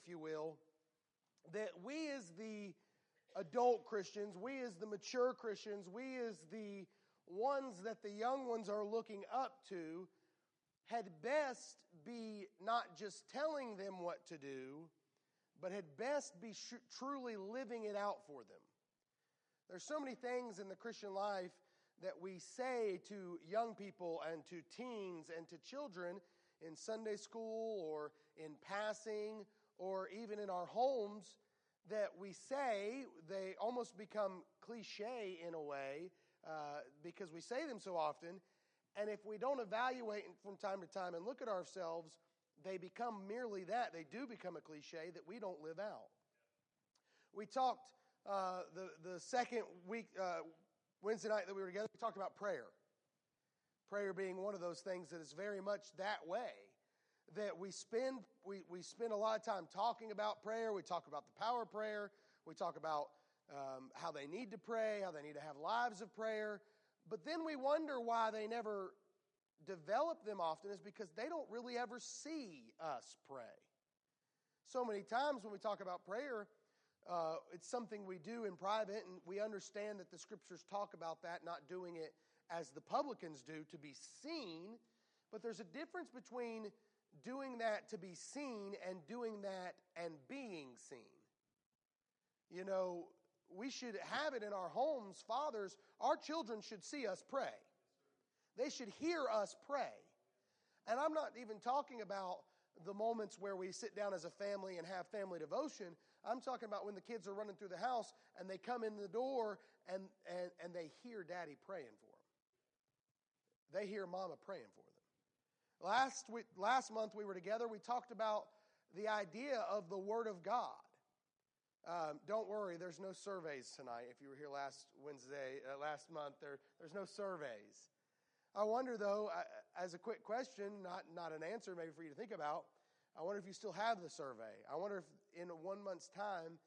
if you will, that we as the adult Christians, we as the mature Christians, we as the ones that the young ones are looking up to, had best be not just telling them what to do, but had best be sh- truly living it out for them. There's so many things in the Christian life that we say to young people and to teens and to children in Sunday school or in passing or even in our homes that we say, they almost become cliche in a way uh, because we say them so often. And if we don't evaluate from time to time and look at ourselves, they become merely that. They do become a cliche that we don't live out. We talked uh, the, the second week, uh, Wednesday night that we were together, we talked about prayer. Prayer being one of those things that is very much that way. That we spend, we, we spend a lot of time talking about prayer. We talk about the power of prayer. We talk about um, how they need to pray, how they need to have lives of prayer. But then we wonder why they never develop them often is because they don't really ever see us pray. So many times when we talk about prayer, uh, it's something we do in private, and we understand that the scriptures talk about that, not doing it as the publicans do to be seen. But there's a difference between doing that to be seen and doing that and being seen. You know, we should have it in our homes, fathers, our children should see us pray. They should hear us pray. And I'm not even talking about the moments where we sit down as a family and have family devotion. I'm talking about when the kids are running through the house and they come in the door and, and, and they hear daddy praying for them. They hear mama praying for them. Last, week, last month we were together, we talked about the idea of the Word of God. Um, don't worry, there's no surveys tonight. If you were here last Wednesday, uh, last month, there, there's no surveys. I wonder, though, uh, as a quick question, not, not an answer maybe for you to think about, I wonder if you still have the survey. I wonder if in one month's time,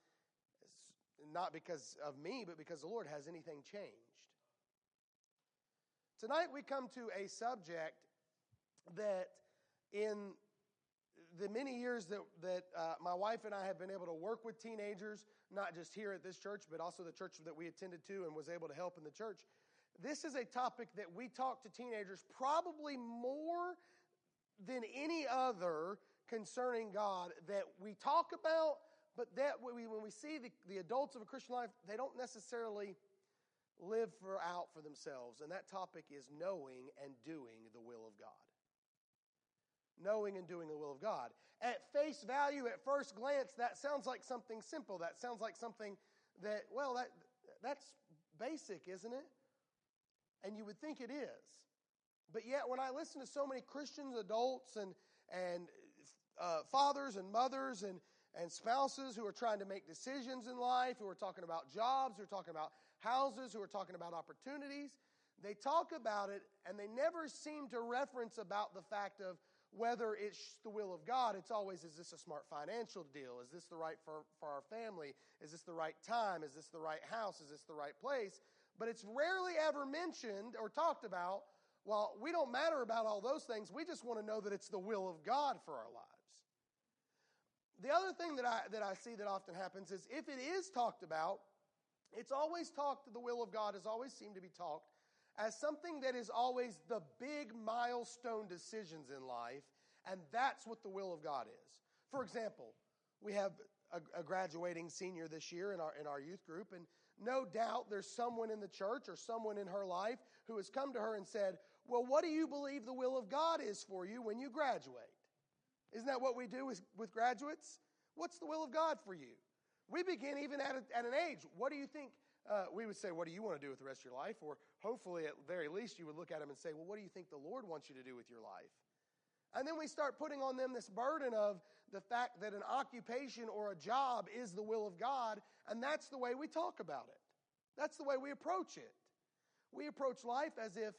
not because of me, but because the Lord, has anything changed? Tonight we come to a subject that in the many years that, that uh, my wife and I have been able to work with teenagers, not just here at this church, but also the church that we attended to and was able to help in the church, this is a topic that we talk to teenagers probably more than any other concerning God that we talk about, but that we, when we see the, the adults of a Christian life, they don't necessarily live for out for themselves. And that topic is knowing and doing the will of God knowing and doing the will of God. At face value, at first glance, that sounds like something simple. That sounds like something that, well, that, that's basic, isn't it? And you would think it is. But yet, when I listen to so many Christians, adults, and, and uh, fathers and mothers and, and spouses who are trying to make decisions in life, who are talking about jobs, who are talking about houses, who are talking about opportunities, they talk about it and they never seem to reference about the fact of, whether it's the will of God, it's always is this a smart financial deal? Is this the right for, for our family? Is this the right time? Is this the right house? Is this the right place? But it's rarely ever mentioned or talked about. Well, we don't matter about all those things. We just want to know that it's the will of God for our lives. The other thing that I, that I see that often happens is if it is talked about, it's always talked, the will of God has always seemed to be talked as something that is always the big milestone decisions in life, and that's what the will of God is. For example, we have a, a, graduating senior this year in our, in our youth group, and no doubt there's someone in the church or someone in her life who has come to her and said, Well, what do you believe the will of God is for you when you graduate? Isn't that what we do with, with graduates? What's the will of God for you? We begin even at, a, at an age. What do you think uh, we would say, What do you want to do with the rest of your life? Or hopefully, at very least, you would look at them and say, Well, what do you think the Lord wants you to do with your life? And then we start putting on them this burden of the fact that an occupation or a job is the will of God, and that's the way we talk about it. That's the way we approach it. We approach life as if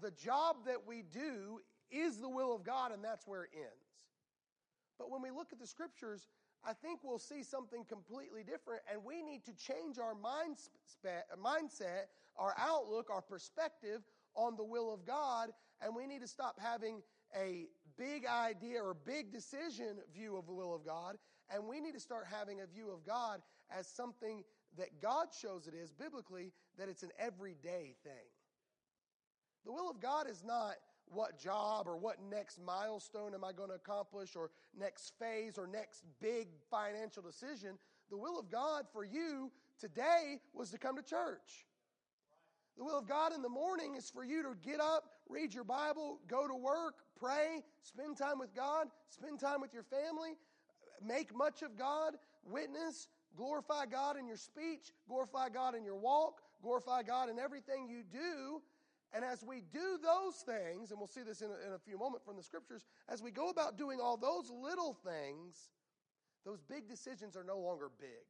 the job that we do is the will of God, and that's where it ends. But when we look at the scriptures, I think we'll see something completely different, and we need to change our mindset, our outlook, our perspective on the will of God, and we need to stop having a big idea or big decision view of the will of God And we need to start having a view of God as something that God shows it is biblically, that it's an everyday thing. The will of God is not what job or what next milestone am I going to accomplish or next phase or next big financial decision. The will of God for you today was to come to church. The will of God in the morning is for you to get up, read your Bible, go to work, pray, spend time with God, spend time with your family, make much of God, witness, glorify God in your speech, glorify God in your walk, glorify God in everything you do. And as we do those things, and we'll see this in a, in a few moments from the scriptures, as we go about doing all those little things, those big decisions are no longer big.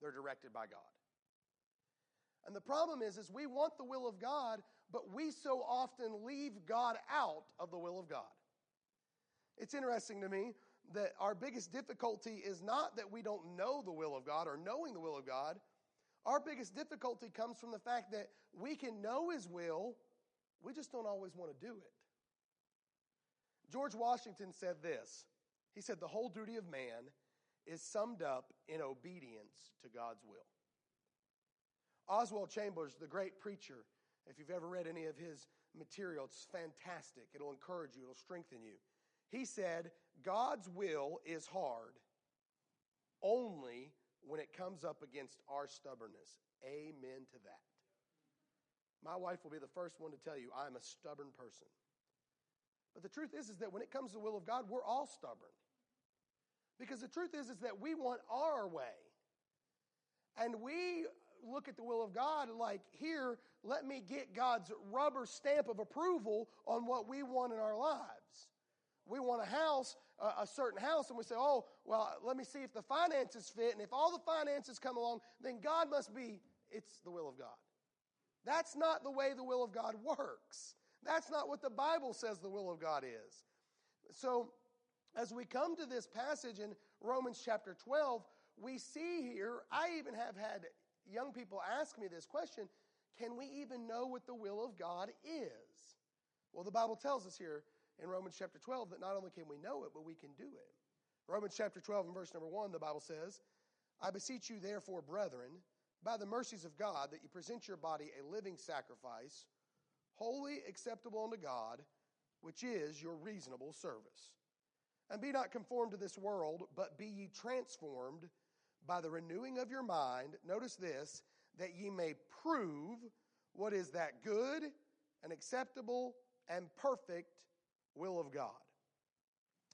They're directed by God. And the problem is, is we want the will of God, but we so often leave God out of the will of God. It's interesting to me that our biggest difficulty is not that we don't know the will of God or knowing the will of God. Our biggest difficulty comes from the fact that we can know His will, we just don't always want to do it. George Washington said this He said, The whole duty of man is summed up in obedience to God's will. Oswald Chambers, the great preacher, if you've ever read any of his material, it's fantastic. It'll encourage you, it'll strengthen you. He said, God's will is hard only when it comes up against our stubbornness. Amen to that. My wife will be the first one to tell you I'm a stubborn person. But the truth is, is that when it comes to the will of God, we're all stubborn. Because the truth is, is that we want our way. And we look at the will of God like, here, let me get God's rubber stamp of approval on what we want in our lives. We want a house, a certain house, and we say, oh, well, let me see if the finances fit. And if all the finances come along, then God must be, it's the will of God. That's not the way the will of God works. That's not what the Bible says the will of God is. So, as we come to this passage in Romans chapter 12, we see here, I even have had young people ask me this question can we even know what the will of God is? Well, the Bible tells us here in Romans chapter 12 that not only can we know it, but we can do it. Romans chapter 12 and verse number 1, the Bible says, I beseech you, therefore, brethren, by the mercies of God, that you present your body a living sacrifice, holy, acceptable unto God, which is your reasonable service. And be not conformed to this world, but be ye transformed by the renewing of your mind. Notice this, that ye may prove what is that good and acceptable and perfect will of God.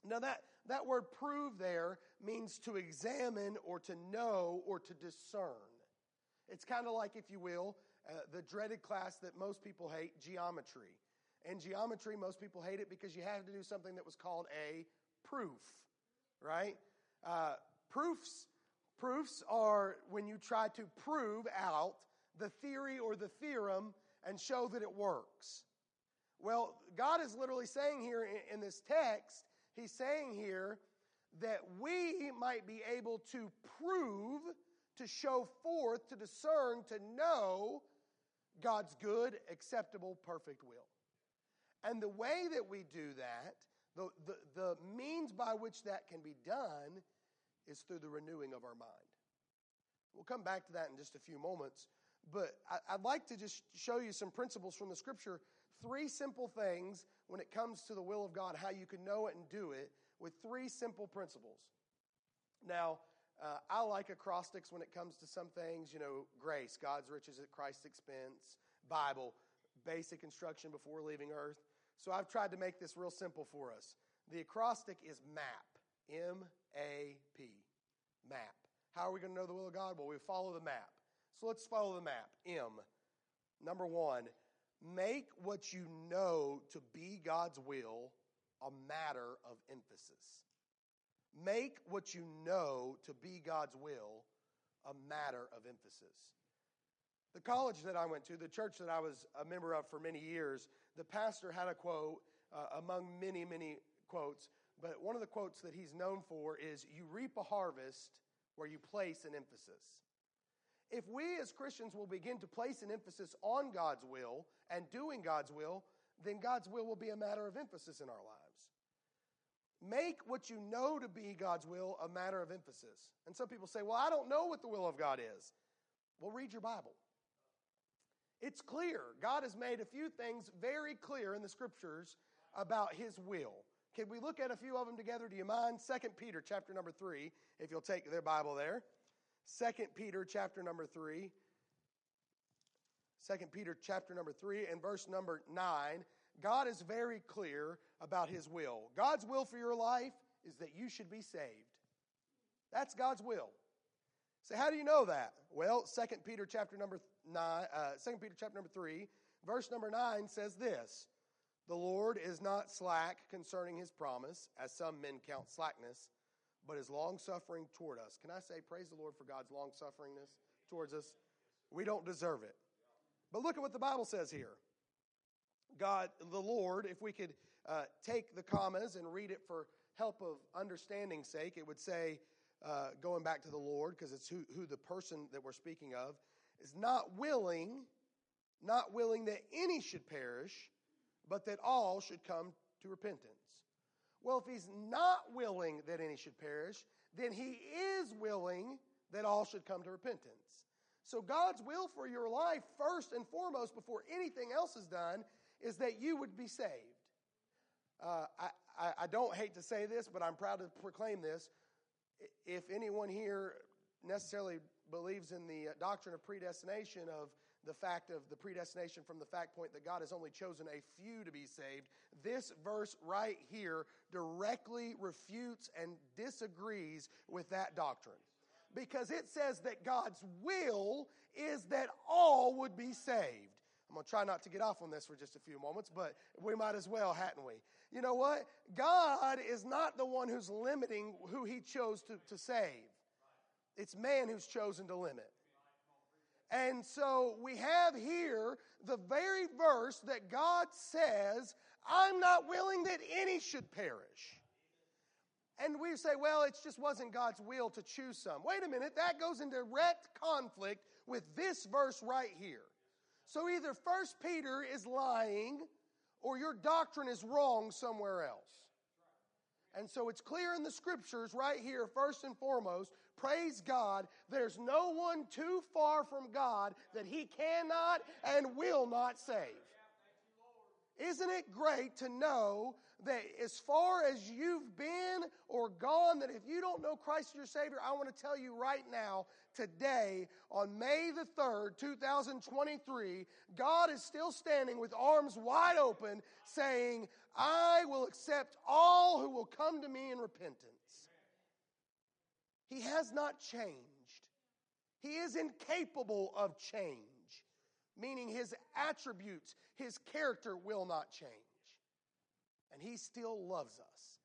Now, that, that word prove there means to examine or to know or to discern. It's kind of like, if you will, uh, the dreaded class that most people hate, geometry. In geometry, most people hate it because you have to do something that was called a proof, right? Uh, proofs, proofs are when you try to prove out the theory or the theorem and show that it works. Well, God is literally saying here in, this text, He's saying here that we might be able to prove, to show forth, to discern, to know God's good, acceptable, perfect will. And the way that we do that, the, the, the means by which that can be done, is through the renewing of our mind. We'll come back to that in just a few moments. But I, would like to just show you some principles from the scripture. Three simple things when it comes to the will of God, how you can know it and do it, with three simple principles. Now, uh, I like acrostics when it comes to some things, you know, grace, God's riches at Christ's expense, Bible, basic instruction before leaving earth. So I've tried to make this real simple for us. The acrostic is MAP, M A P, map. How are we going to know the will of God? Well, we follow the map. So let's follow the map. M. Number one, make what you know to be God's will a matter of emphasis. Make what you know to be God's will a matter of emphasis. The college that I went to, the church that I was a member of for many years, the pastor had a quote uh, among many, many quotes, but one of the quotes that he's known for is You reap a harvest where you place an emphasis. If we as Christians will begin to place an emphasis on God's will and doing God's will, then God's will will be a matter of emphasis in our lives. Make what you know to be God's will a matter of emphasis. And some people say, well, I don't know what the will of God is. Well, read your Bible. It's clear. God has made a few things very clear in the scriptures about his will. Can we look at a few of them together? Do you mind? Second Peter chapter number 3, if you'll take their Bible there. Second Peter chapter number 3. Second Peter chapter number 3 and verse number 9. God is very clear about his will. God's will for your life is that you should be saved. That's God's will. So how do you know that? Well, 2 Peter chapter number 9, uh, 2 Peter chapter number 3, verse number 9 says this The Lord is not slack concerning his promise, as some men count slackness, but is long suffering toward us. Can I say, praise the Lord for God's long sufferingness towards us? We don't deserve it. But look at what the Bible says here. God, the Lord, if we could uh, take the commas and read it for help of understanding's sake, it would say, uh, going back to the Lord, because it's who, who the person that we're speaking of, is not willing, not willing that any should perish, but that all should come to repentance. Well, if he's not willing that any should perish, then he is willing that all should come to repentance. So, God's will for your life, first and foremost, before anything else is done, is that you would be saved. Uh, I, I, I don't hate to say this, but I'm proud to proclaim this. If anyone here necessarily believes in the uh, doctrine of predestination, of the fact of the predestination from the fact point that God has only chosen a few to be saved, this verse right here directly refutes and disagrees with that doctrine. Because it says that God's will is that all would be saved. I'm going to try not to get off on this for just a few moments, but we might as well, hadn't we? You know what? God is not the one who's limiting who he chose to, to save. It's man who's chosen to limit. And so we have here the very verse that God says, I'm not willing that any should perish. And we say, well, it just wasn't God's will to choose some. Wait a minute, that goes in direct conflict with this verse right here. So either First Peter is lying or your doctrine is wrong somewhere else. And so it's clear in the scriptures right here, first and foremost, praise God, there's no one too far from God that he cannot and will not save. Isn't it great to know that as far as you've been or gone, that if you don't know Christ as your Savior, I want to tell you right now, today, on May the 3rd, 2023, God is still standing with arms wide open saying, I will accept all who will come to me in repentance. He has not changed. He is incapable of change, meaning his attributes, his character will not change. And he still loves us.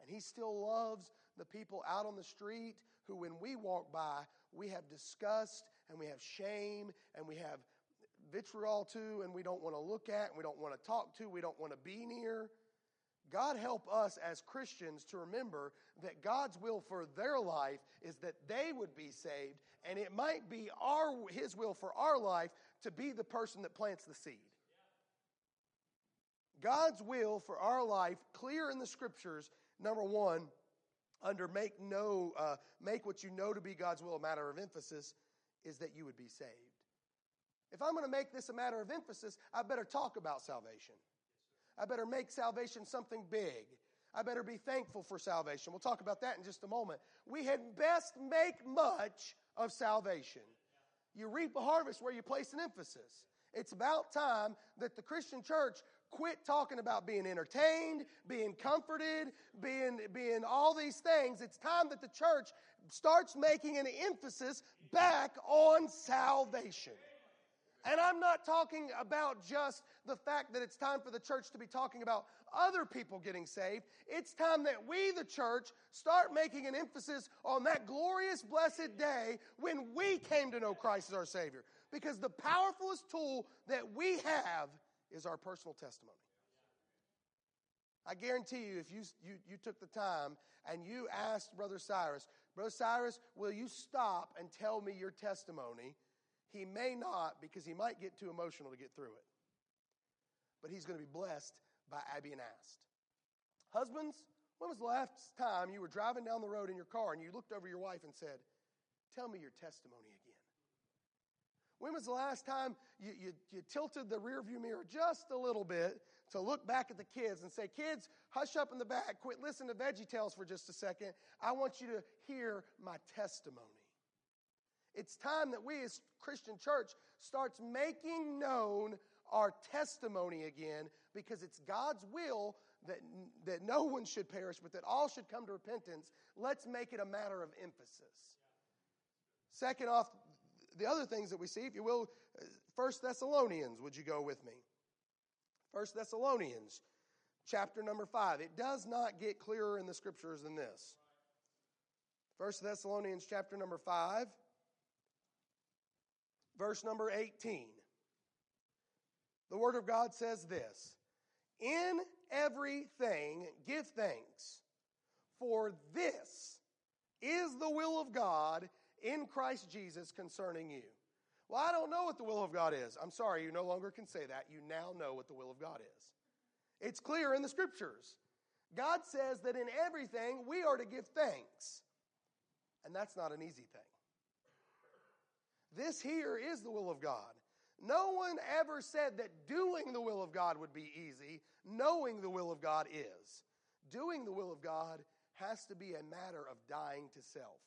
And he still loves the people out on the street who, when we walk by, we have disgust and we have shame and we have vitriol to and we don't want to look at and we don't want to talk to, we don't want to be near. God help us as Christians to remember that God's will for their life is that they would be saved, and it might be our His will for our life to be the person that plants the seed. God's will for our life, clear in the scriptures, number one, under make no uh, make what you know to be God's will a matter of emphasis, is that you would be saved. If I'm going to make this a matter of emphasis, I better talk about salvation. I better make salvation something big. I better be thankful for salvation. We'll talk about that in just a moment. We had best make much of salvation. You reap a harvest where you place an emphasis. It's about time that the Christian church quit talking about being entertained, being comforted, being, being all these things. It's time that the church starts making an emphasis back on salvation. And I'm not talking about just the fact that it's time for the church to be talking about other people getting saved. It's time that we, the church, start making an emphasis on that glorious, blessed day when we came to know Christ as our Savior. Because the powerfulest tool that we have is our personal testimony. I guarantee you, if you, you, you took the time and you asked Brother Cyrus, Brother Cyrus, will you stop and tell me your testimony? He may not because he might get too emotional to get through it. But he's going to be blessed by being asked. Husbands, when was the last time you were driving down the road in your car and you looked over your wife and said, Tell me your testimony again? When was the last time you, you, you tilted the rearview mirror just a little bit to look back at the kids and say, Kids, hush up in the back, quit listening to Veggie Tales for just a second. I want you to hear my testimony. It's time that we as Christian church starts making known our testimony again because it's God's will that, that no one should perish, but that all should come to repentance. Let's make it a matter of emphasis. Second off, the other things that we see, if you will, First Thessalonians, would you go with me? First Thessalonians, chapter number 5. It does not get clearer in the scriptures than this. First Thessalonians, chapter number 5, verse number 18. The Word of God says this In everything give thanks, for this is the will of God in Christ Jesus concerning you. Well, I don't know what the will of God is. I'm sorry, you no longer can say that. You now know what the will of God is. It's clear in the scriptures. God says that in everything we are to give thanks. And that's not an easy thing. This here is the will of God. No one ever said that doing the will of God would be easy. Knowing the will of God is. Doing the will of God has to be a matter of dying to self.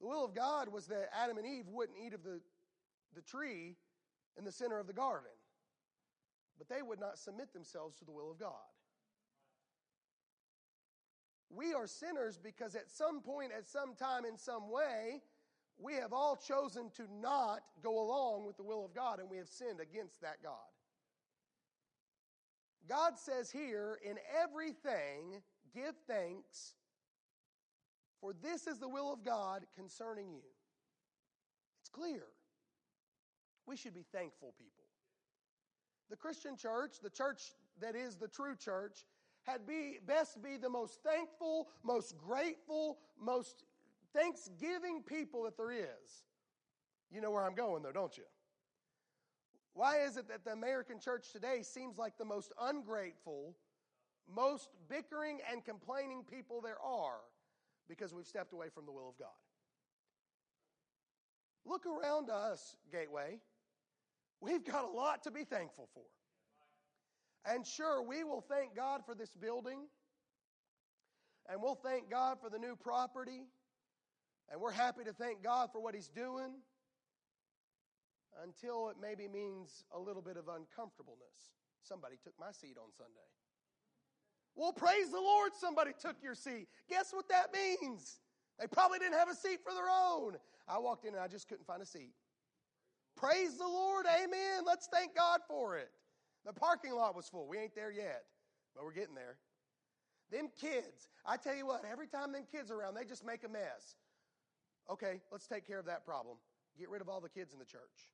The will of God was that Adam and Eve wouldn't eat of the, the tree in the center of the garden, but they would not submit themselves to the will of God. We are sinners because at some point, at some time, in some way, we have all chosen to not go along with the will of God and we have sinned against that God. God says here, in everything, give thanks, for this is the will of God concerning you. It's clear. We should be thankful people. The Christian church, the church that is the true church, had be best be the most thankful, most grateful, most thanksgiving people that there is. You know where I'm going though, don't you? Why is it that the American church today seems like the most ungrateful, most bickering and complaining people there are? Because we've stepped away from the will of God. Look around us, Gateway. We've got a lot to be thankful for. And sure, we will thank God for this building, and we'll thank God for the new property, and we're happy to thank God for what He's doing until it maybe means a little bit of uncomfortableness. Somebody took my seat on Sunday. Well, praise the Lord, somebody took your seat. Guess what that means? They probably didn't have a seat for their own. I walked in and I just couldn't find a seat. Praise the Lord, amen. Let's thank God for it. The parking lot was full. We ain't there yet, but we're getting there. Them kids, I tell you what, every time them kids are around, they just make a mess. Okay, let's take care of that problem. Get rid of all the kids in the church.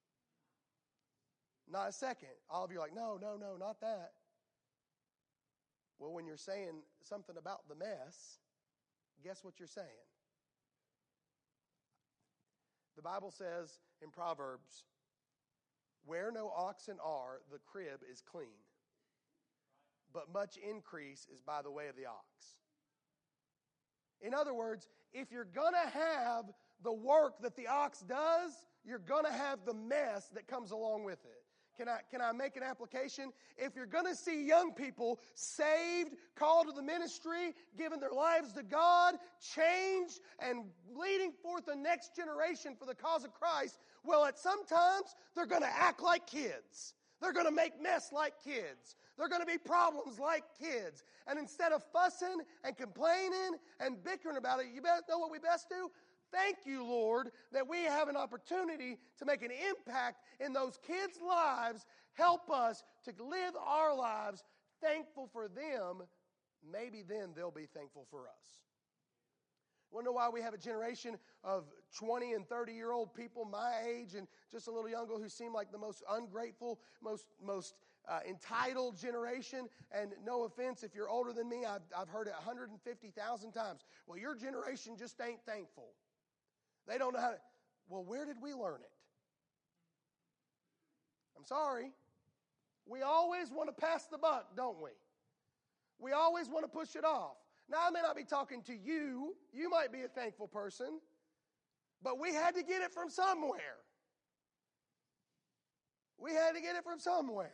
Not a second. All of you are like, no, no, no, not that. Well, when you're saying something about the mess, guess what you're saying? The Bible says in Proverbs, where no oxen are, the crib is clean. But much increase is by the way of the ox. In other words, if you're going to have the work that the ox does, you're going to have the mess that comes along with it. Can I, can I make an application? If you're going to see young people saved, called to the ministry, giving their lives to God, changed, and leading forth the next generation for the cause of Christ, well, at some times they're going to act like kids. They're going to make mess like kids. They're going to be problems like kids. And instead of fussing and complaining and bickering about it, you best know what we best do? Thank you, Lord, that we have an opportunity to make an impact in those kids' lives. Help us to live our lives thankful for them. Maybe then they'll be thankful for us. Wonder why we have a generation of 20 and 30 year old people my age and just a little younger who seem like the most ungrateful, most, most uh, entitled generation. And no offense, if you're older than me, I've, I've heard it 150,000 times. Well, your generation just ain't thankful. They don't know how to. Well, where did we learn it? I'm sorry. We always want to pass the buck, don't we? We always want to push it off. Now, I may not be talking to you. You might be a thankful person. But we had to get it from somewhere. We had to get it from somewhere.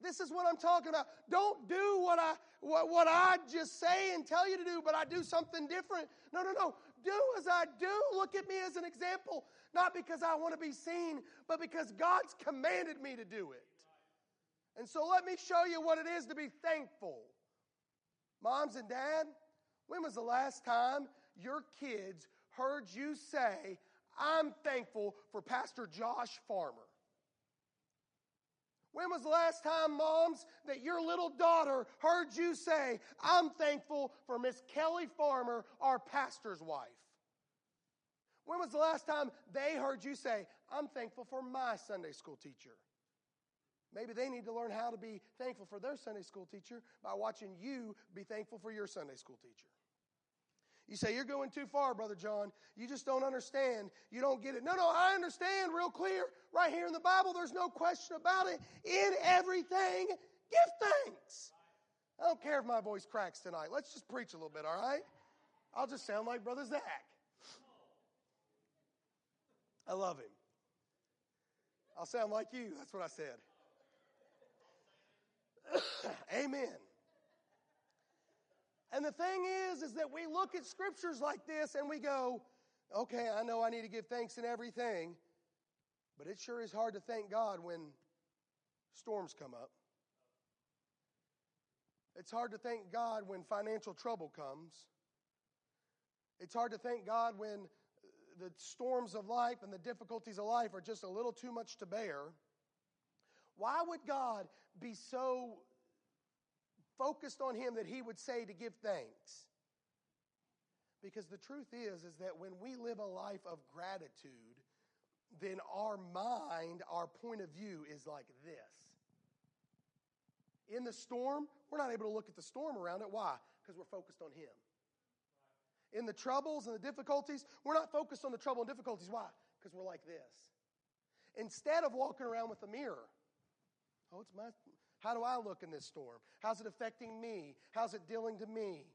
This is what I'm talking about. Don't do what I what, what I just say and tell you to do, but I do something different. No, no, no. Do as I do. Look at me as an example, not because I want to be seen, but because God's commanded me to do it. And so let me show you what it is to be thankful. Moms and dad, when was the last time your kids heard you say, I'm thankful for Pastor Josh Farmer? When was the last time, moms, that your little daughter heard you say, I'm thankful for Miss Kelly Farmer, our pastor's wife? When was the last time they heard you say, I'm thankful for my Sunday school teacher? Maybe they need to learn how to be thankful for their Sunday school teacher by watching you be thankful for your Sunday school teacher. You say, You're going too far, Brother John. You just don't understand. You don't get it. No, no, I understand real clear. Right here in the Bible, there's no question about it. In everything, give thanks. I don't care if my voice cracks tonight. Let's just preach a little bit, all right? I'll just sound like Brother Zach. I love him. I'll sound like you. That's what I said. Amen. And the thing is, is that we look at scriptures like this and we go, okay, I know I need to give thanks in everything, but it sure is hard to thank God when storms come up. It's hard to thank God when financial trouble comes. It's hard to thank God when the storms of life and the difficulties of life are just a little too much to bear. Why would God be so focused on him that he would say to give thanks. Because the truth is is that when we live a life of gratitude, then our mind, our point of view is like this. In the storm, we're not able to look at the storm around it. Why? Because we're focused on him. In the troubles and the difficulties, we're not focused on the trouble and difficulties. Why? Because we're like this. Instead of walking around with a mirror, oh, it's my how do I look in this storm? How's it affecting me? How's it dealing to me?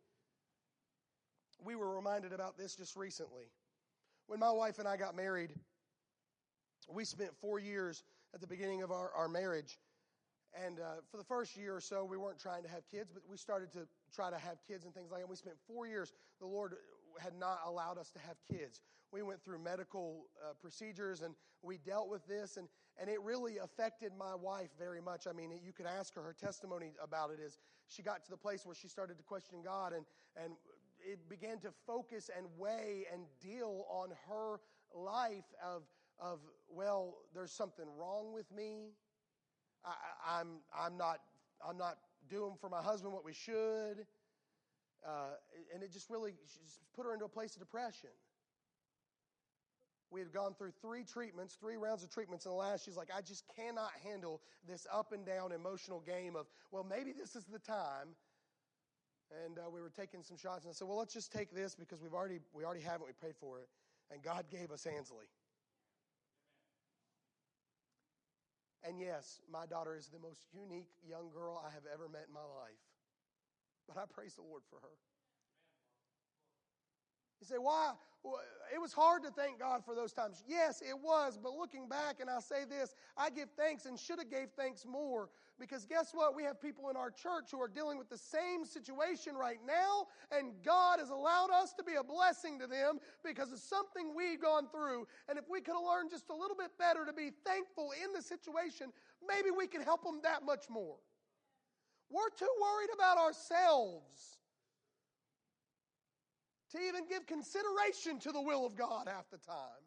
We were reminded about this just recently. When my wife and I got married, we spent four years at the beginning of our, our marriage. And uh, for the first year or so, we weren't trying to have kids, but we started to try to have kids and things like that. We spent four years. The Lord had not allowed us to have kids. We went through medical uh, procedures and we dealt with this, and, and it really affected my wife very much. I mean, you could ask her, her testimony about it is she got to the place where she started to question God, and, and it began to focus and weigh and deal on her life of, of well, there's something wrong with me. I, I'm, I'm, not, I'm not doing for my husband what we should. Uh, and it just really just put her into a place of depression. We had gone through three treatments, three rounds of treatments, and the last, she's like, I just cannot handle this up and down emotional game of, well, maybe this is the time. And uh, we were taking some shots, and I said, well, let's just take this because we've already, we already have it, we paid for it. And God gave us Ansley. And yes, my daughter is the most unique young girl I have ever met in my life. But I praise the Lord for her. You say, why? It was hard to thank God for those times. Yes, it was, but looking back, and I say this, I give thanks and should have gave thanks more because guess what? We have people in our church who are dealing with the same situation right now, and God has allowed us to be a blessing to them because of something we've gone through. And if we could have learned just a little bit better to be thankful in the situation, maybe we could help them that much more. We're too worried about ourselves to even give consideration to the will of God half the time.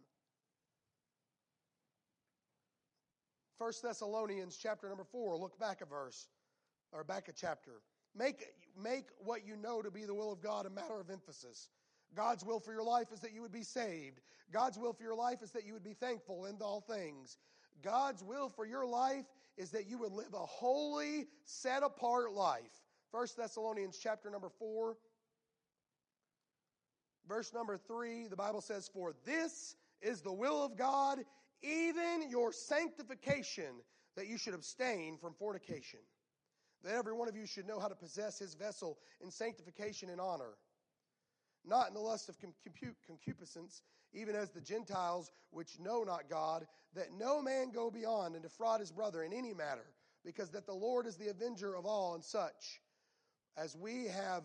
1 Thessalonians chapter number 4, look back a verse, or back a chapter. Make, make what you know to be the will of God a matter of emphasis. God's will for your life is that you would be saved. God's will for your life is that you would be thankful in all things. God's will for your life is that you would live a holy, set apart life. 1 Thessalonians chapter number 4, Verse number three, the Bible says, For this is the will of God, even your sanctification, that you should abstain from fornication. that every one of you should know how to possess his vessel in sanctification and honor, not in the lust of concupiscence, even as the Gentiles which know not God, that no man go beyond and defraud his brother in any matter, because that the Lord is the avenger of all and such, as we have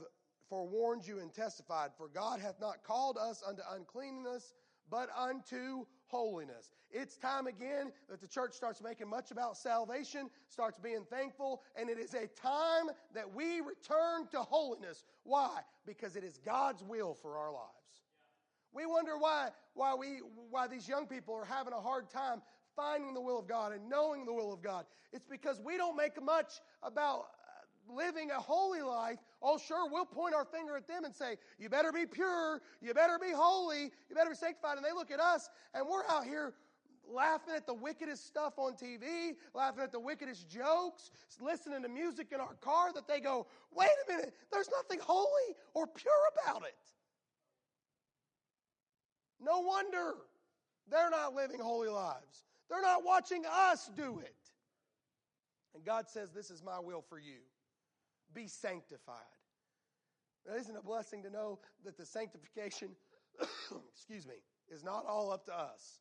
forewarned you and testified, for God hath not called us unto uncleanness, but unto holiness. It's time again that the church starts making much about salvation, starts being thankful, and it is a time that we return to holiness. Why? Because it is God's will for our lives. We wonder why, why, we, why these young people are having a hard time finding the will of God and knowing the will of God. It's because we don't make much about living a holy life, oh, sure, we'll point our finger at them and say, You better be pure, you better be holy, you better be sanctified. And they look at us, and we're out here laughing at the wickedest stuff on TV, laughing at the wickedest jokes, listening to music in our car that they go, Wait a minute, there's nothing holy or pure about it. No wonder they're not living holy lives. They're not watching us do it. And God says, This is my will for you be sanctified. Now, isn't a blessing to know that the sanctification, excuse me, is not all up to us?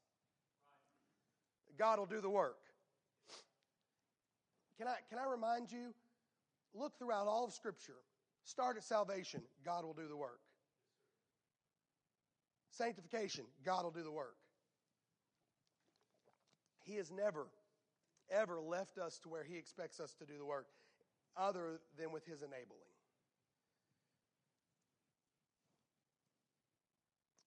God will do the work. Can I, can I remind you? Look throughout all of Scripture. Start at salvation, God will do the work. Sanctification, God will do the work. He has never, ever left us to where He expects us to do the work other than with his enabling.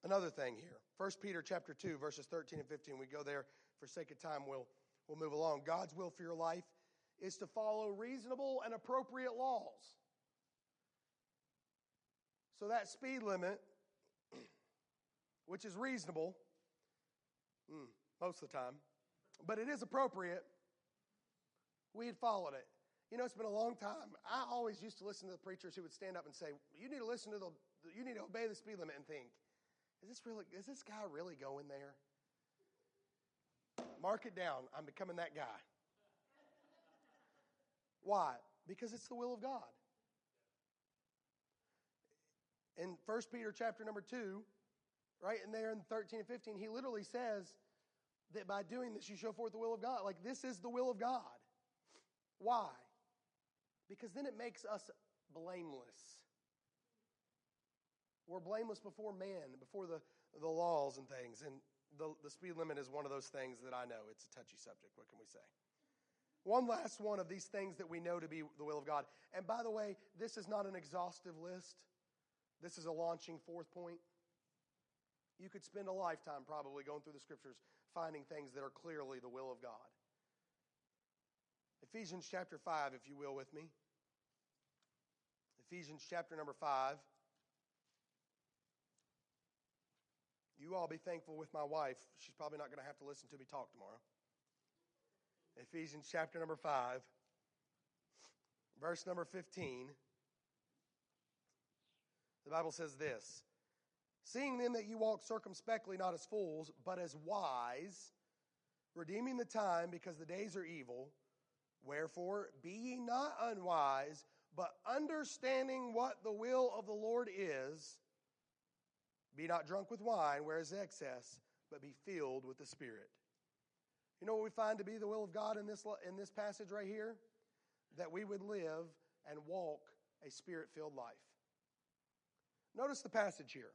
Another thing here. 1 Peter chapter 2 verses 13 and 15. We go there for sake of time we'll we'll move along. God's will for your life is to follow reasonable and appropriate laws. So that speed limit which is reasonable mm, most of the time, but it is appropriate. We had followed it. You know, it's been a long time. I always used to listen to the preachers who would stand up and say, "You need to listen to the, you need to obey the speed limit," and think, "Is this really? Is this guy really going there?" Mark it down. I'm becoming that guy. Why? Because it's the will of God. In 1 Peter chapter number 2, right in there in 13 and 15, he literally says that by doing this you show forth the will of God. Like this is the will of God. Why? Because then it makes us blameless. We're blameless before man, before the, the laws and things. And the, the speed limit is one of those things that I know. It's a touchy subject. What can we say? One last one of these things that we know to be the will of God. And by the way, this is not an exhaustive list, this is a launching fourth point. You could spend a lifetime probably going through the scriptures finding things that are clearly the will of God. Ephesians chapter 5, if you will, with me. Ephesians chapter number 5. You all be thankful with my wife. She's probably not going to have to listen to me talk tomorrow. Ephesians chapter number 5, verse number 15. The Bible says this Seeing then that you walk circumspectly, not as fools, but as wise, redeeming the time because the days are evil. Wherefore, be ye not unwise, but understanding what the will of the Lord is, be not drunk with wine, where is excess, but be filled with the Spirit. You know what we find to be the will of God in this, in this passage right here? That we would live and walk a spirit filled life. Notice the passage here.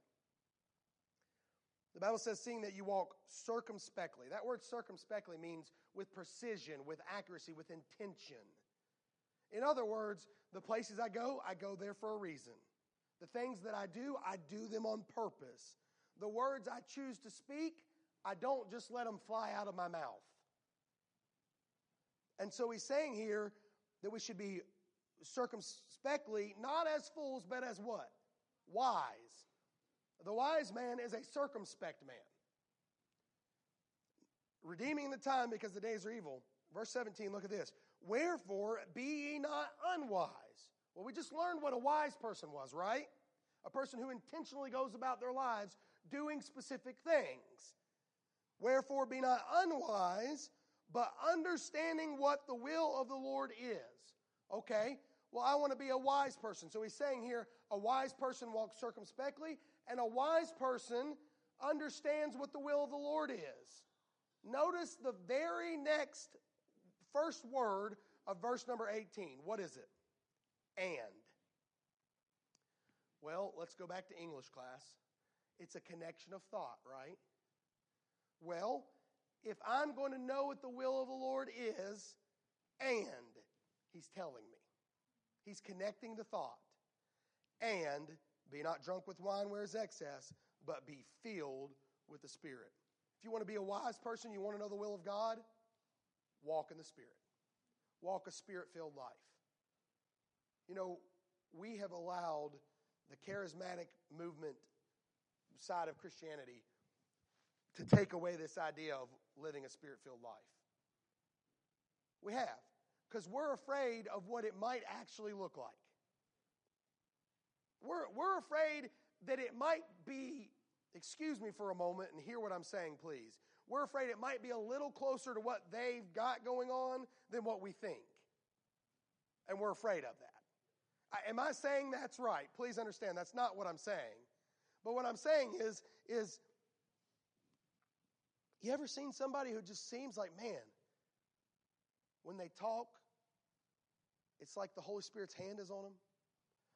The Bible says, seeing that you walk circumspectly. That word circumspectly means with precision, with accuracy, with intention. In other words, the places I go, I go there for a reason. The things that I do, I do them on purpose. The words I choose to speak, I don't just let them fly out of my mouth. And so he's saying here that we should be circumspectly, not as fools, but as what? Wise. The wise man is a circumspect man. Redeeming the time because the days are evil. Verse 17, look at this. Wherefore be ye not unwise. Well, we just learned what a wise person was, right? A person who intentionally goes about their lives doing specific things. Wherefore be not unwise, but understanding what the will of the Lord is. Okay, Well, I want to be a wise person. So he's saying here a wise person walks circumspectly, and a wise person understands what the will of the Lord is. Notice the very next first word of verse number 18. What is it? And. Well, let's go back to English class. It's a connection of thought, right? Well, if I'm going to know what the will of the Lord is, and he's telling me, he's connecting the thought, and be not drunk with wine where is excess, but be filled with the Spirit. If you want to be a wise person, you want to know the will of God, walk in the Spirit. Walk a spirit filled life. You know, we have allowed the charismatic movement side of Christianity to take away this idea of living a spirit filled life. We have, because we're afraid of what it might actually look like. We're, we're afraid that it might be excuse me for a moment and hear what I'm saying, please. We're afraid it might be a little closer to what they've got going on than what we think. And we're afraid of that. I, am I saying that's right? Please understand that's not what I'm saying. But what I'm saying is, is you ever seen somebody who just seems like, man, when they talk, it's like the Holy Spirit's hand is on them?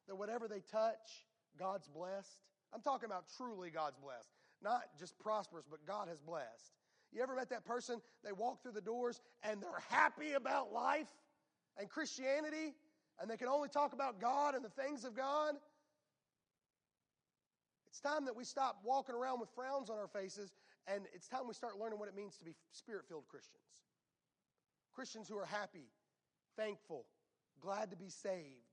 That whatever they touch, God's blessed? I'm talking about truly God's blessed, not just prosperous, but God has blessed. You ever met that person? They walk through the doors and they're happy about life and Christianity, and they can only talk about God and the things of God. It's time that we stop walking around with frowns on our faces, and it's time we start learning what it means to be spirit filled Christians. Christians who are happy, thankful, glad to be saved.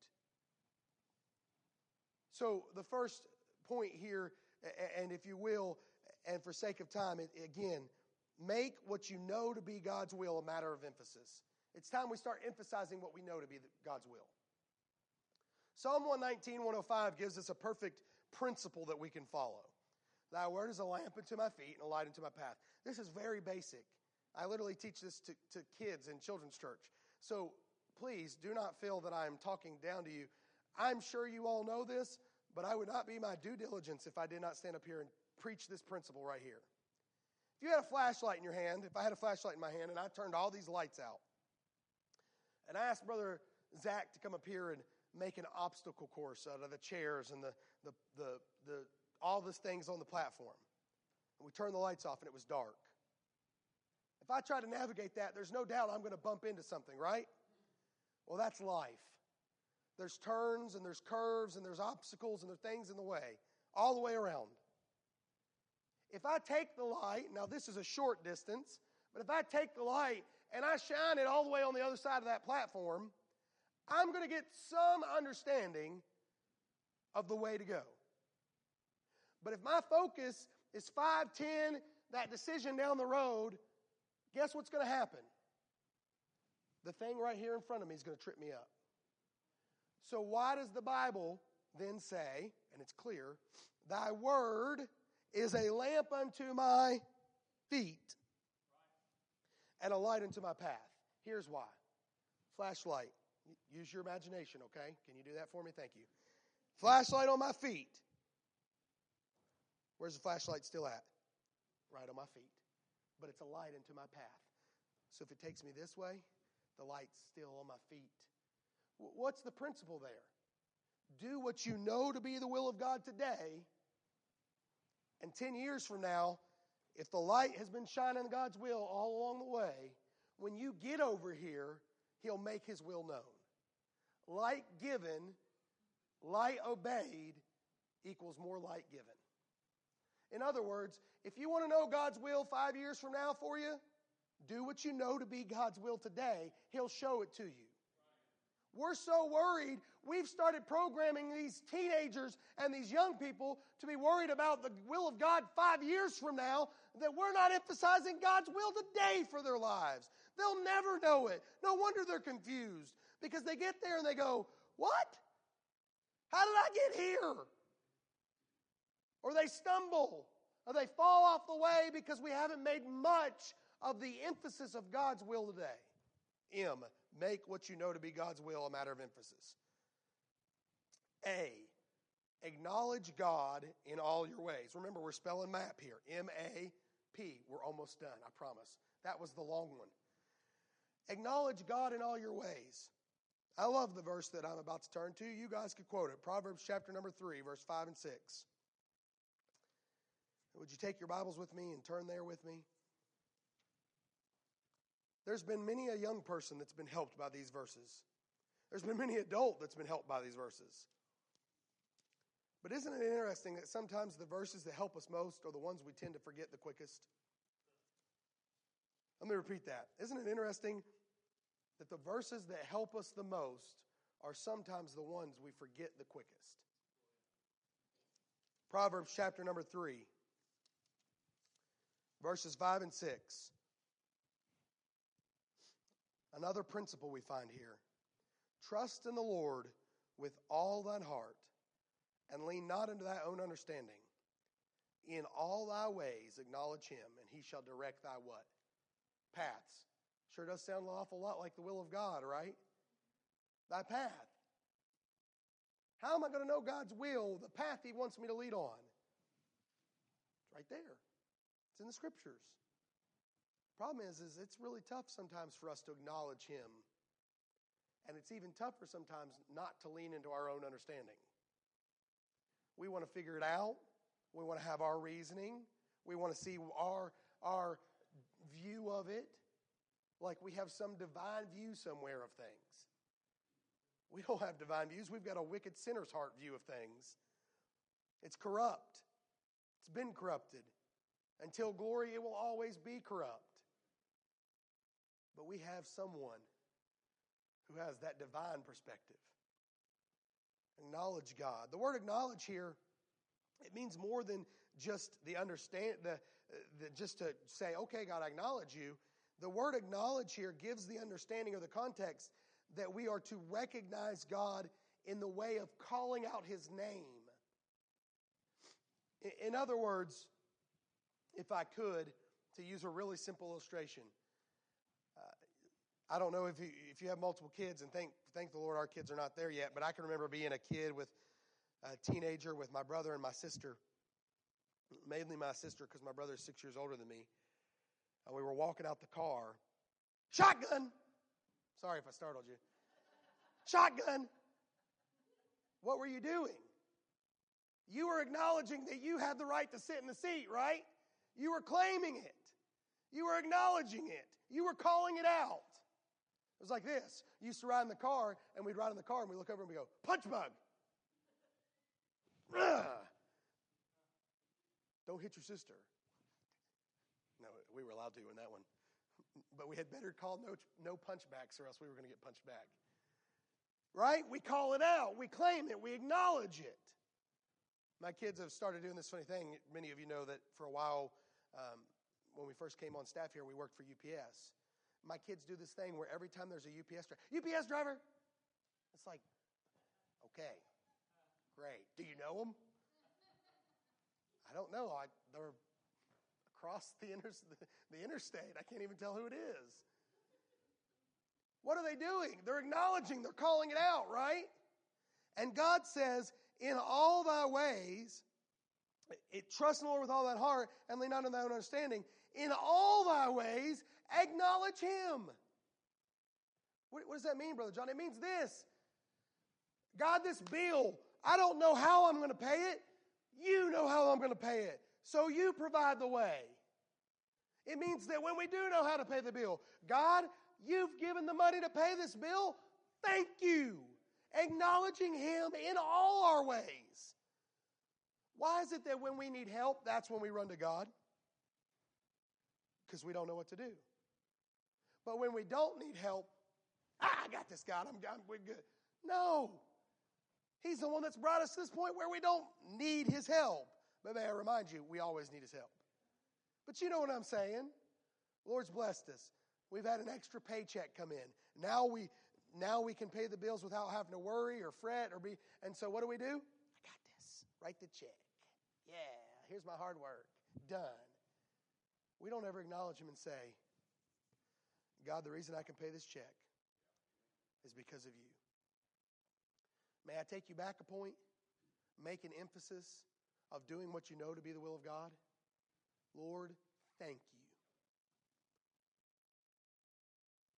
So, the first point here, and if you will, and for sake of time, again, make what you know to be God's will a matter of emphasis. It's time we start emphasizing what we know to be God's will. Psalm 119, 105 gives us a perfect principle that we can follow. Thy word is a lamp unto my feet and a light unto my path. This is very basic. I literally teach this to, to kids in children's church. So please do not feel that I am talking down to you. I'm sure you all know this, but I would not be my due diligence if I did not stand up here and preach this principle right here. If you had a flashlight in your hand, if I had a flashlight in my hand and I turned all these lights out, and I asked Brother Zach to come up here and make an obstacle course out of the chairs and the, the, the, the all these things on the platform. And we turned the lights off and it was dark. If I try to navigate that, there's no doubt I'm going to bump into something, right? Well, that's life. There's turns and there's curves and there's obstacles and there's things in the way, all the way around. If I take the light, now this is a short distance, but if I take the light and I shine it all the way on the other side of that platform, I'm going to get some understanding of the way to go. But if my focus is 510, that decision down the road, guess what's going to happen? The thing right here in front of me is going to trip me up. So, why does the Bible then say, and it's clear, Thy word is a lamp unto my feet and a light unto my path? Here's why. Flashlight. Use your imagination, okay? Can you do that for me? Thank you. Flashlight on my feet. Where's the flashlight still at? Right on my feet. But it's a light into my path. So if it takes me this way, the light's still on my feet. What's the principle there? Do what you know to be the will of God today, and 10 years from now, if the light has been shining God's will all along the way, when you get over here, He'll make His will known. Light given, light obeyed equals more light given. In other words, if you want to know God's will five years from now for you, do what you know to be God's will today. He'll show it to you. We're so worried, we've started programming these teenagers and these young people to be worried about the will of God five years from now that we're not emphasizing God's will today for their lives. They'll never know it. No wonder they're confused because they get there and they go, What? How did I get here? Or they stumble or they fall off the way because we haven't made much of the emphasis of God's will today. M, make what you know to be God's will a matter of emphasis. A. Acknowledge God in all your ways. Remember, we're spelling map here. M A P. We're almost done, I promise. That was the long one. Acknowledge God in all your ways. I love the verse that I'm about to turn to. You guys could quote it. Proverbs chapter number 3, verse 5 and 6. Would you take your Bibles with me and turn there with me? There's been many a young person that's been helped by these verses. There's been many adult that's been helped by these verses. But isn't it interesting that sometimes the verses that help us most are the ones we tend to forget the quickest? Let me repeat that. Isn't it interesting that the verses that help us the most are sometimes the ones we forget the quickest? Proverbs chapter number 3, verses 5 and 6. Another principle we find here trust in the Lord with all thine heart, and lean not unto thy own understanding. In all thy ways acknowledge him, and he shall direct thy what? Paths. Sure does sound an awful lot like the will of God, right? Thy path. How am I going to know God's will, the path he wants me to lead on? It's right there. It's in the scriptures. Problem is, is it's really tough sometimes for us to acknowledge Him. And it's even tougher sometimes not to lean into our own understanding. We want to figure it out. We want to have our reasoning. We want to see our, our view of it, like we have some divine view somewhere of things. We don't have divine views. We've got a wicked sinner's heart view of things. It's corrupt. It's been corrupted. Until glory, it will always be corrupt. But we have someone who has that divine perspective. Acknowledge God. The word acknowledge here, it means more than just the understand the, the just to say, okay, God, I acknowledge you. The word acknowledge here gives the understanding of the context that we are to recognize God in the way of calling out his name. In other words, if I could, to use a really simple illustration, I don't know if you, if you have multiple kids, and thank, thank the Lord our kids are not there yet, but I can remember being a kid with a teenager with my brother and my sister, mainly my sister because my brother is six years older than me. And we were walking out the car. Shotgun! Sorry if I startled you. Shotgun! What were you doing? You were acknowledging that you had the right to sit in the seat, right? You were claiming it. You were acknowledging it. You were calling it out. It was like this. You used to ride in the car, and we'd ride in the car, and we look over and we go, punch bug. Don't hit your sister. No, we were allowed to in that one. But we had better call no, no punchbacks or else we were going to get punched back. Right? We call it out. We claim it. We acknowledge it. My kids have started doing this funny thing. Many of you know that for a while, um, when we first came on staff here, we worked for UPS my kids do this thing where every time there's a UPS driver, UPS driver, it's like, okay, great. Do you know them? I don't know. I, they're across the, inter, the interstate. I can't even tell who it is. What are they doing? They're acknowledging, they're calling it out, right? And God says, In all thy ways, it, trust in the Lord with all that heart and lean not on thy own understanding. In all thy ways, Acknowledge Him. What, what does that mean, Brother John? It means this God, this bill, I don't know how I'm going to pay it. You know how I'm going to pay it. So you provide the way. It means that when we do know how to pay the bill, God, you've given the money to pay this bill. Thank you. Acknowledging Him in all our ways. Why is it that when we need help, that's when we run to God? Because we don't know what to do. But when we don't need help, ah, I got this, God. I'm, I'm we're good. No. He's the one that's brought us to this point where we don't need his help. But may I remind you, we always need his help. But you know what I'm saying? Lord's blessed us. We've had an extra paycheck come in. Now we now we can pay the bills without having to worry or fret or be and so what do we do? I got this. Write the check. Yeah, here's my hard work. Done. We don't ever acknowledge him and say, God, the reason I can pay this check is because of you. May I take you back a point? Make an emphasis of doing what you know to be the will of God? Lord, thank you.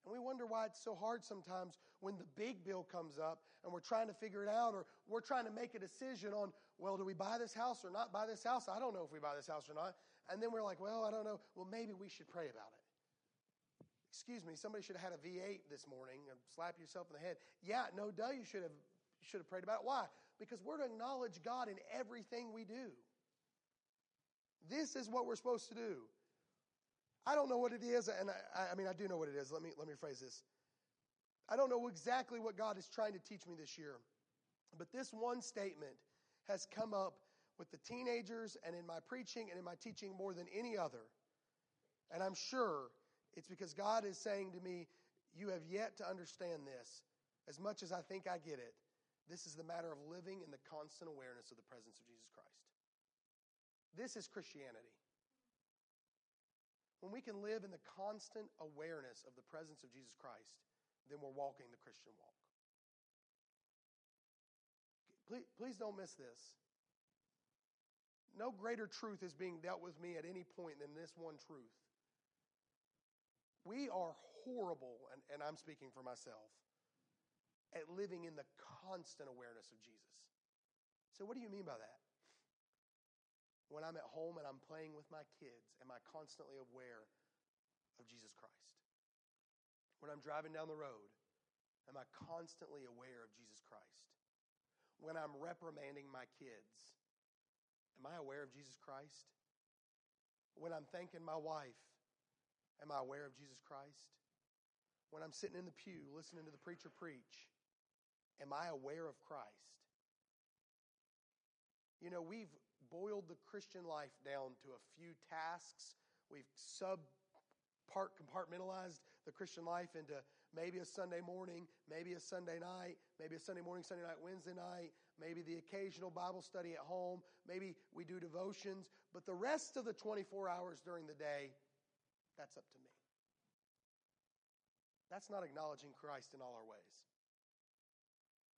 And we wonder why it's so hard sometimes when the big bill comes up and we're trying to figure it out or we're trying to make a decision on, well, do we buy this house or not buy this house? I don't know if we buy this house or not. And then we're like, well, I don't know. Well, maybe we should pray about it. Excuse me, somebody should have had a V8 this morning and slap yourself in the head. Yeah, no duh, you should have, should have prayed about it. Why? Because we're to acknowledge God in everything we do. This is what we're supposed to do. I don't know what it is, and I, I mean, I do know what it is. Let me, let me phrase this. I don't know exactly what God is trying to teach me this year, but this one statement has come up with the teenagers and in my preaching and in my teaching more than any other. And I'm sure it's because God is saying to me, You have yet to understand this. As much as I think I get it, this is the matter of living in the constant awareness of the presence of Jesus Christ. This is Christianity. When we can live in the constant awareness of the presence of Jesus Christ, then we're walking the Christian walk. Please, please don't miss this. No greater truth is being dealt with me at any point than this one truth. We are horrible, and, and I'm speaking for myself, at living in the constant awareness of Jesus. So, what do you mean by that? when I'm at home and I'm playing with my kids, am I constantly aware of Jesus Christ? When I'm driving down the road, am I constantly aware of Jesus Christ? When I'm reprimanding my kids, am I aware of Jesus Christ? When I'm thanking my wife, am I aware of Jesus Christ? When I'm sitting in the pew listening to the preacher preach, am I aware of Christ? You know, we've boiled the Christian life down to a few tasks. We've sub part compartmentalized the Christian life into maybe a Sunday morning, maybe a Sunday night, maybe a Sunday morning, Sunday night, Wednesday night, maybe the occasional Bible study at home, maybe we do devotions, but the rest of the 24 hours during the day, that's up to me. That's not acknowledging Christ in all our ways.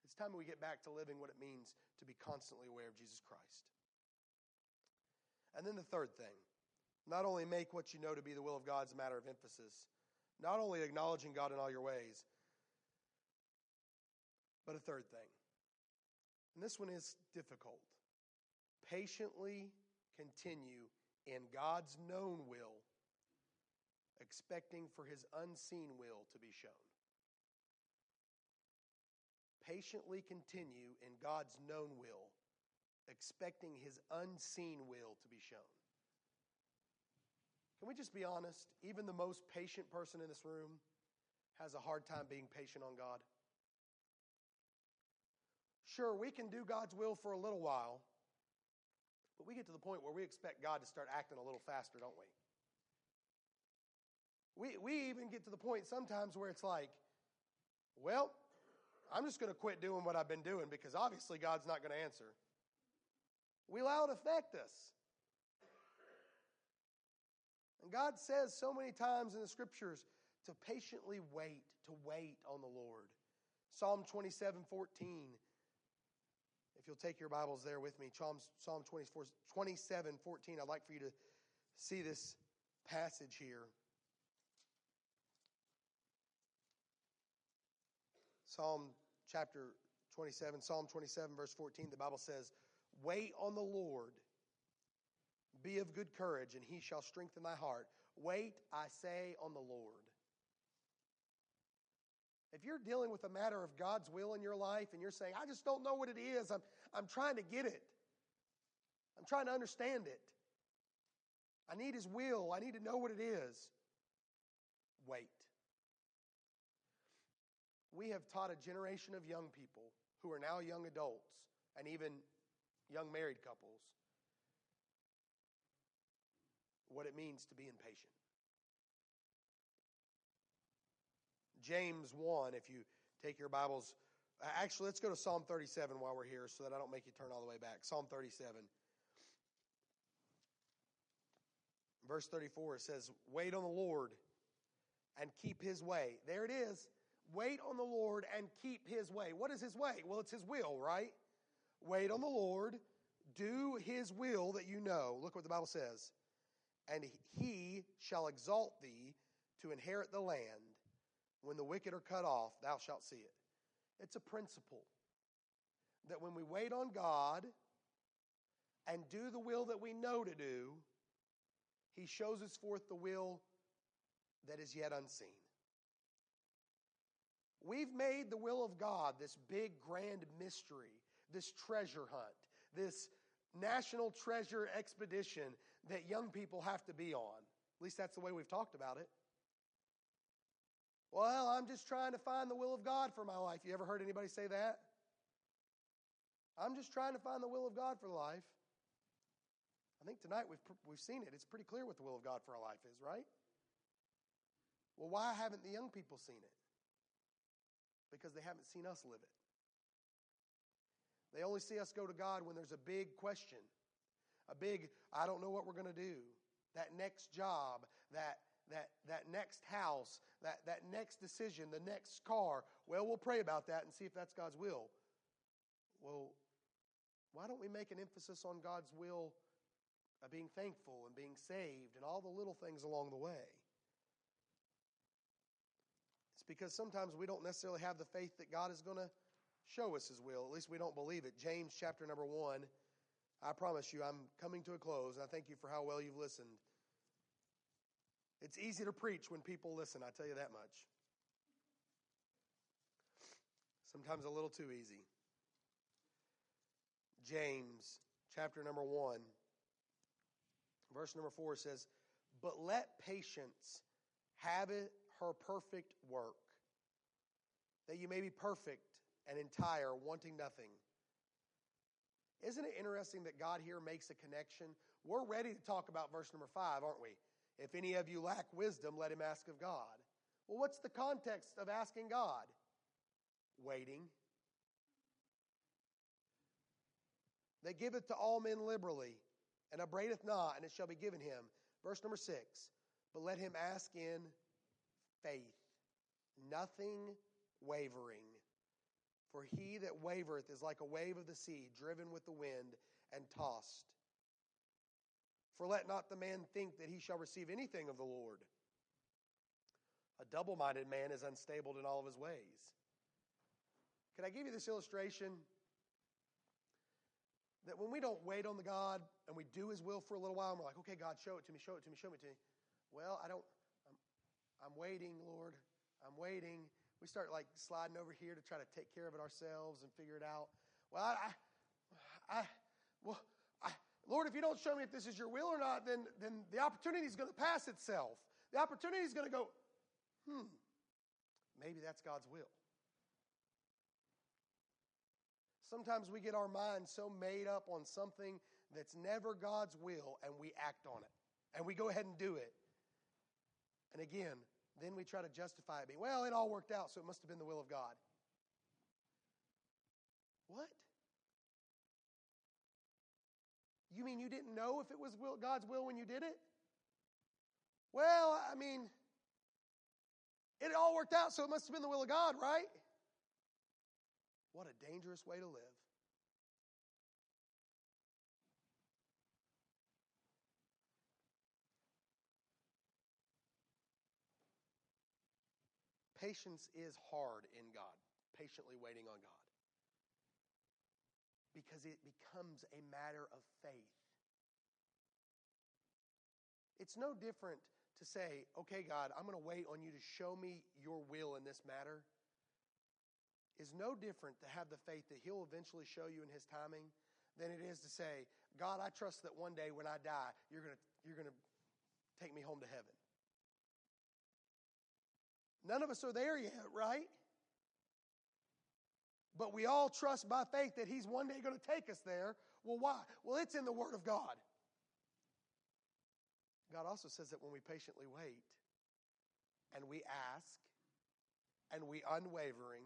It's time we get back to living what it means to be constantly aware of Jesus Christ. And then the third thing not only make what you know to be the will of God as a matter of emphasis, not only acknowledging God in all your ways, but a third thing. And this one is difficult. Patiently continue in God's known will, expecting for his unseen will to be shown. Patiently continue in God's known will, expecting his unseen will to be shown. Can we just be honest? Even the most patient person in this room has a hard time being patient on God. Sure, we can do God's will for a little while, but we get to the point where we expect God to start acting a little faster, don't we? We, we even get to the point sometimes where it's like, well, I'm just going to quit doing what I've been doing because obviously God's not going to answer. We allow it affect us. And God says so many times in the scriptures to patiently wait, to wait on the Lord. Psalm 27 14. If you'll take your Bibles there with me, Psalm, Psalm 24, 27 14. I'd like for you to see this passage here. Psalm chapter 27, Psalm 27, verse 14, the Bible says, Wait on the Lord. Be of good courage, and he shall strengthen thy heart. Wait, I say, on the Lord. If you're dealing with a matter of God's will in your life and you're saying, I just don't know what it is, I'm, I'm trying to get it, I'm trying to understand it, I need His will, I need to know what it is, wait. We have taught a generation of young people who are now young adults and even young married couples, what it means to be impatient. James 1, if you take your Bibles, actually, let's go to Psalm 37 while we're here so that I don't make you turn all the way back. Psalm 37. Verse 34 it says, Wait on the Lord and keep his way. There it is. wait on the Lord and keep his way. What is his way? Well, it's his will, right? Wait on the Lord, do his will that you know. Look what the Bible says. And he shall exalt thee to inherit the land. When the wicked are cut off, thou shalt see it. It's a principle that when we wait on God and do the will that we know to do, he shows us forth the will that is yet unseen. We've made the will of God this big, grand mystery, this treasure hunt, this national treasure expedition that young people have to be on. At least that's the way we've talked about it. Well, I'm just trying to find the will of God for my life. You ever heard anybody say that? I'm just trying to find the will of God for life. I think tonight we've, we've seen it. It's pretty clear what the will of God for our life is, right? Well, why haven't the young people seen it? Because they haven't seen us live it. They only see us go to God when there's a big question, a big, I don't know what we're going to do, that next job, that, that, that next house, that, that next decision, the next car. Well, we'll pray about that and see if that's God's will. Well, why don't we make an emphasis on God's will of being thankful and being saved and all the little things along the way? It's because sometimes we don't necessarily have the faith that God is going to show us his will. At least we don't believe it. James chapter number 1. I promise you, I'm coming to a close, and I thank you for how well you've listened. It's easy to preach when people listen, I tell you that much. Sometimes a little too easy. James chapter number 1, verse number 4 says, But let patience have it her perfect work, that you may be perfect and entire, wanting nothing. Isn't it interesting that God here makes a connection? We're ready to talk about verse number five, aren't we? If any of you lack wisdom, let him ask of God. Well, what's the context of asking God? Waiting. They give it to all men liberally, and upbraideth not, and it shall be given him. Verse number six. But let him ask in faith, nothing wavering. For he that wavereth is like a wave of the sea, driven with the wind and tossed. For let not the man think that he shall receive anything of the Lord. A double minded man is unstable in all of his ways. Can I give you this illustration? That when we don't wait on the God and we do his will for a little while, and we're like, okay, God, show it to me, show it to me, show it to me. Well, I don't, I'm, I'm waiting, Lord. I'm waiting we start like sliding over here to try to take care of it ourselves and figure it out. Well, I, I, I well, I, Lord, if you don't show me if this is your will or not, then, then the opportunity is going to pass itself. The opportunity is going to go, hmm, maybe that's God's will. Sometimes we get our minds so made up on something that's never God's will and we act on it. And we go ahead and do it. And again, then we try to justify it being, well, it all worked out, so it must have been the will of God. What? You mean you didn't know if it was will, God's will when you did it? Well, I mean, it all worked out, so it must have been the will of God, right? What a dangerous way to live. Patience is hard in God, patiently waiting on God. Because it becomes a matter of faith. It's no different to say, okay, God, I'm going to wait on you to show me your will in this matter. Is no different to have the faith that He'll eventually show you in His timing than it is to say, God, I trust that one day when I die, you're going to, you're going to take me home to heaven. None of us are there yet, right? But we all trust by faith that He's one day going to take us there. Well, why? Well, it's in the Word of God. God also says that when we patiently wait and we ask and we unwavering,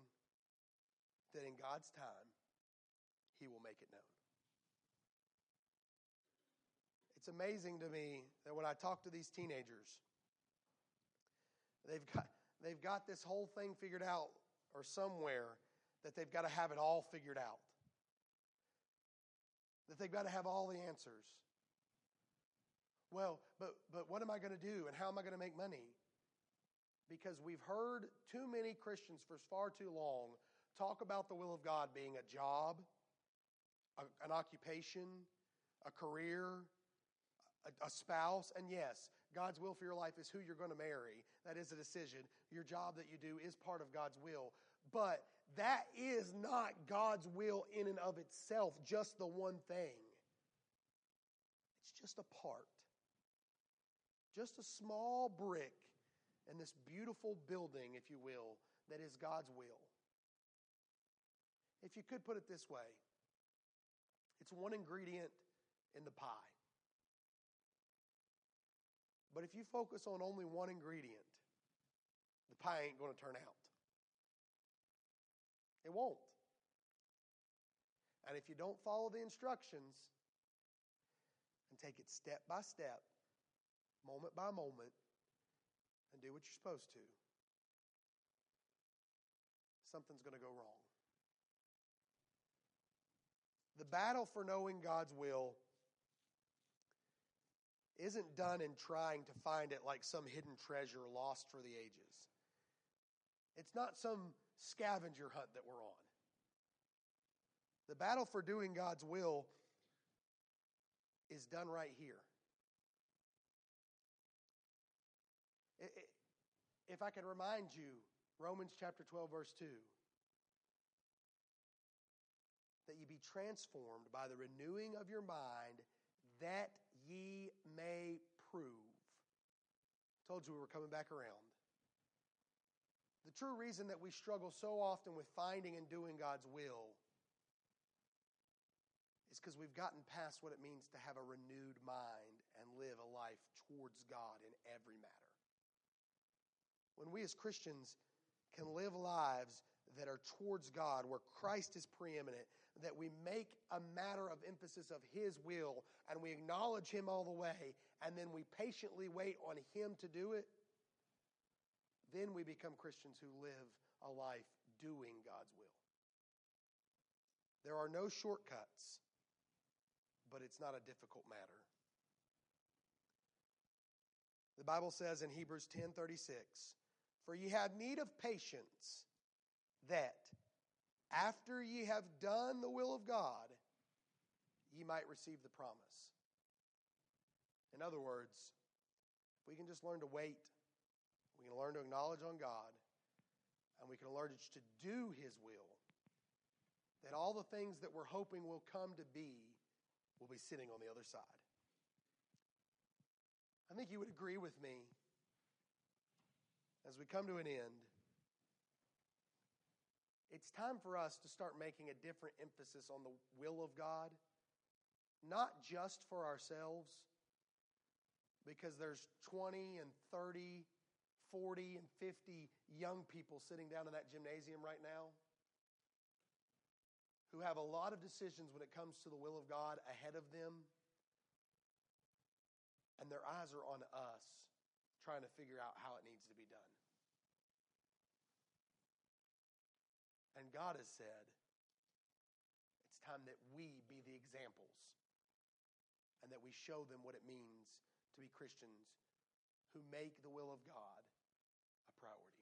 that in God's time, He will make it known. It's amazing to me that when I talk to these teenagers, they've got they've got this whole thing figured out or somewhere that they've got to have it all figured out. That they've got to have all the answers. Well, but, but what am I going to do and how am I going to make money? Because we've heard too many Christians for far too long talk about the will of God being a job, a, an occupation, a career, a, a spouse, and yes, God's will for your life is who you're going to marry. That is a decision. Your job that you do is part of God's will. But that is not God's will in and of itself, just the one thing. It's just a part, just a small brick in this beautiful building, if you will, that is God's will. If you could put it this way, it's one ingredient in the pie. But if you focus on only one ingredient, the pie ain't going to turn out. It won't. And if you don't follow the instructions and take it step by step, moment by moment, and do what you're supposed to, something's going to go wrong. The battle for knowing God's will isn't done in trying to find it like some hidden treasure lost for the ages. It's not some scavenger hunt that we're on. The battle for doing God's will is done right here. If I could remind you, Romans chapter 12, verse 2, that you be transformed by the renewing of your mind, that ye may prove. Told you we were coming back around. The true reason that we struggle so often with finding and doing God's will is because we've gotten past what it means to have a renewed mind and live a life towards God in every matter. When we as Christians can live lives that are towards God, where Christ is preeminent, that we make a matter of emphasis of His will and we acknowledge Him all the way, and then we patiently wait on Him to do it, then we become Christians who live a life doing God's will. There are no shortcuts, but it's not a difficult matter. The Bible says in Hebrews 10:36, "For ye have need of patience, that after ye have done the will of God, ye might receive the promise." In other words, we can just learn to wait we can learn to acknowledge on God, and we can learn to do His will. That all the things that we're hoping will come to be will be sitting on the other side. I think you would agree with me as we come to an end. It's time for us to start making a different emphasis on the will of God, not just for ourselves, because there's 20 and 30 40 and 50 young people sitting down in that gymnasium right now who have a lot of decisions when it comes to the will of God ahead of them. And their eyes are on us trying to figure out how it needs to be done. And God has said, it's time that we be the examples and that we show them what it means to be Christians who make the will of God a priority.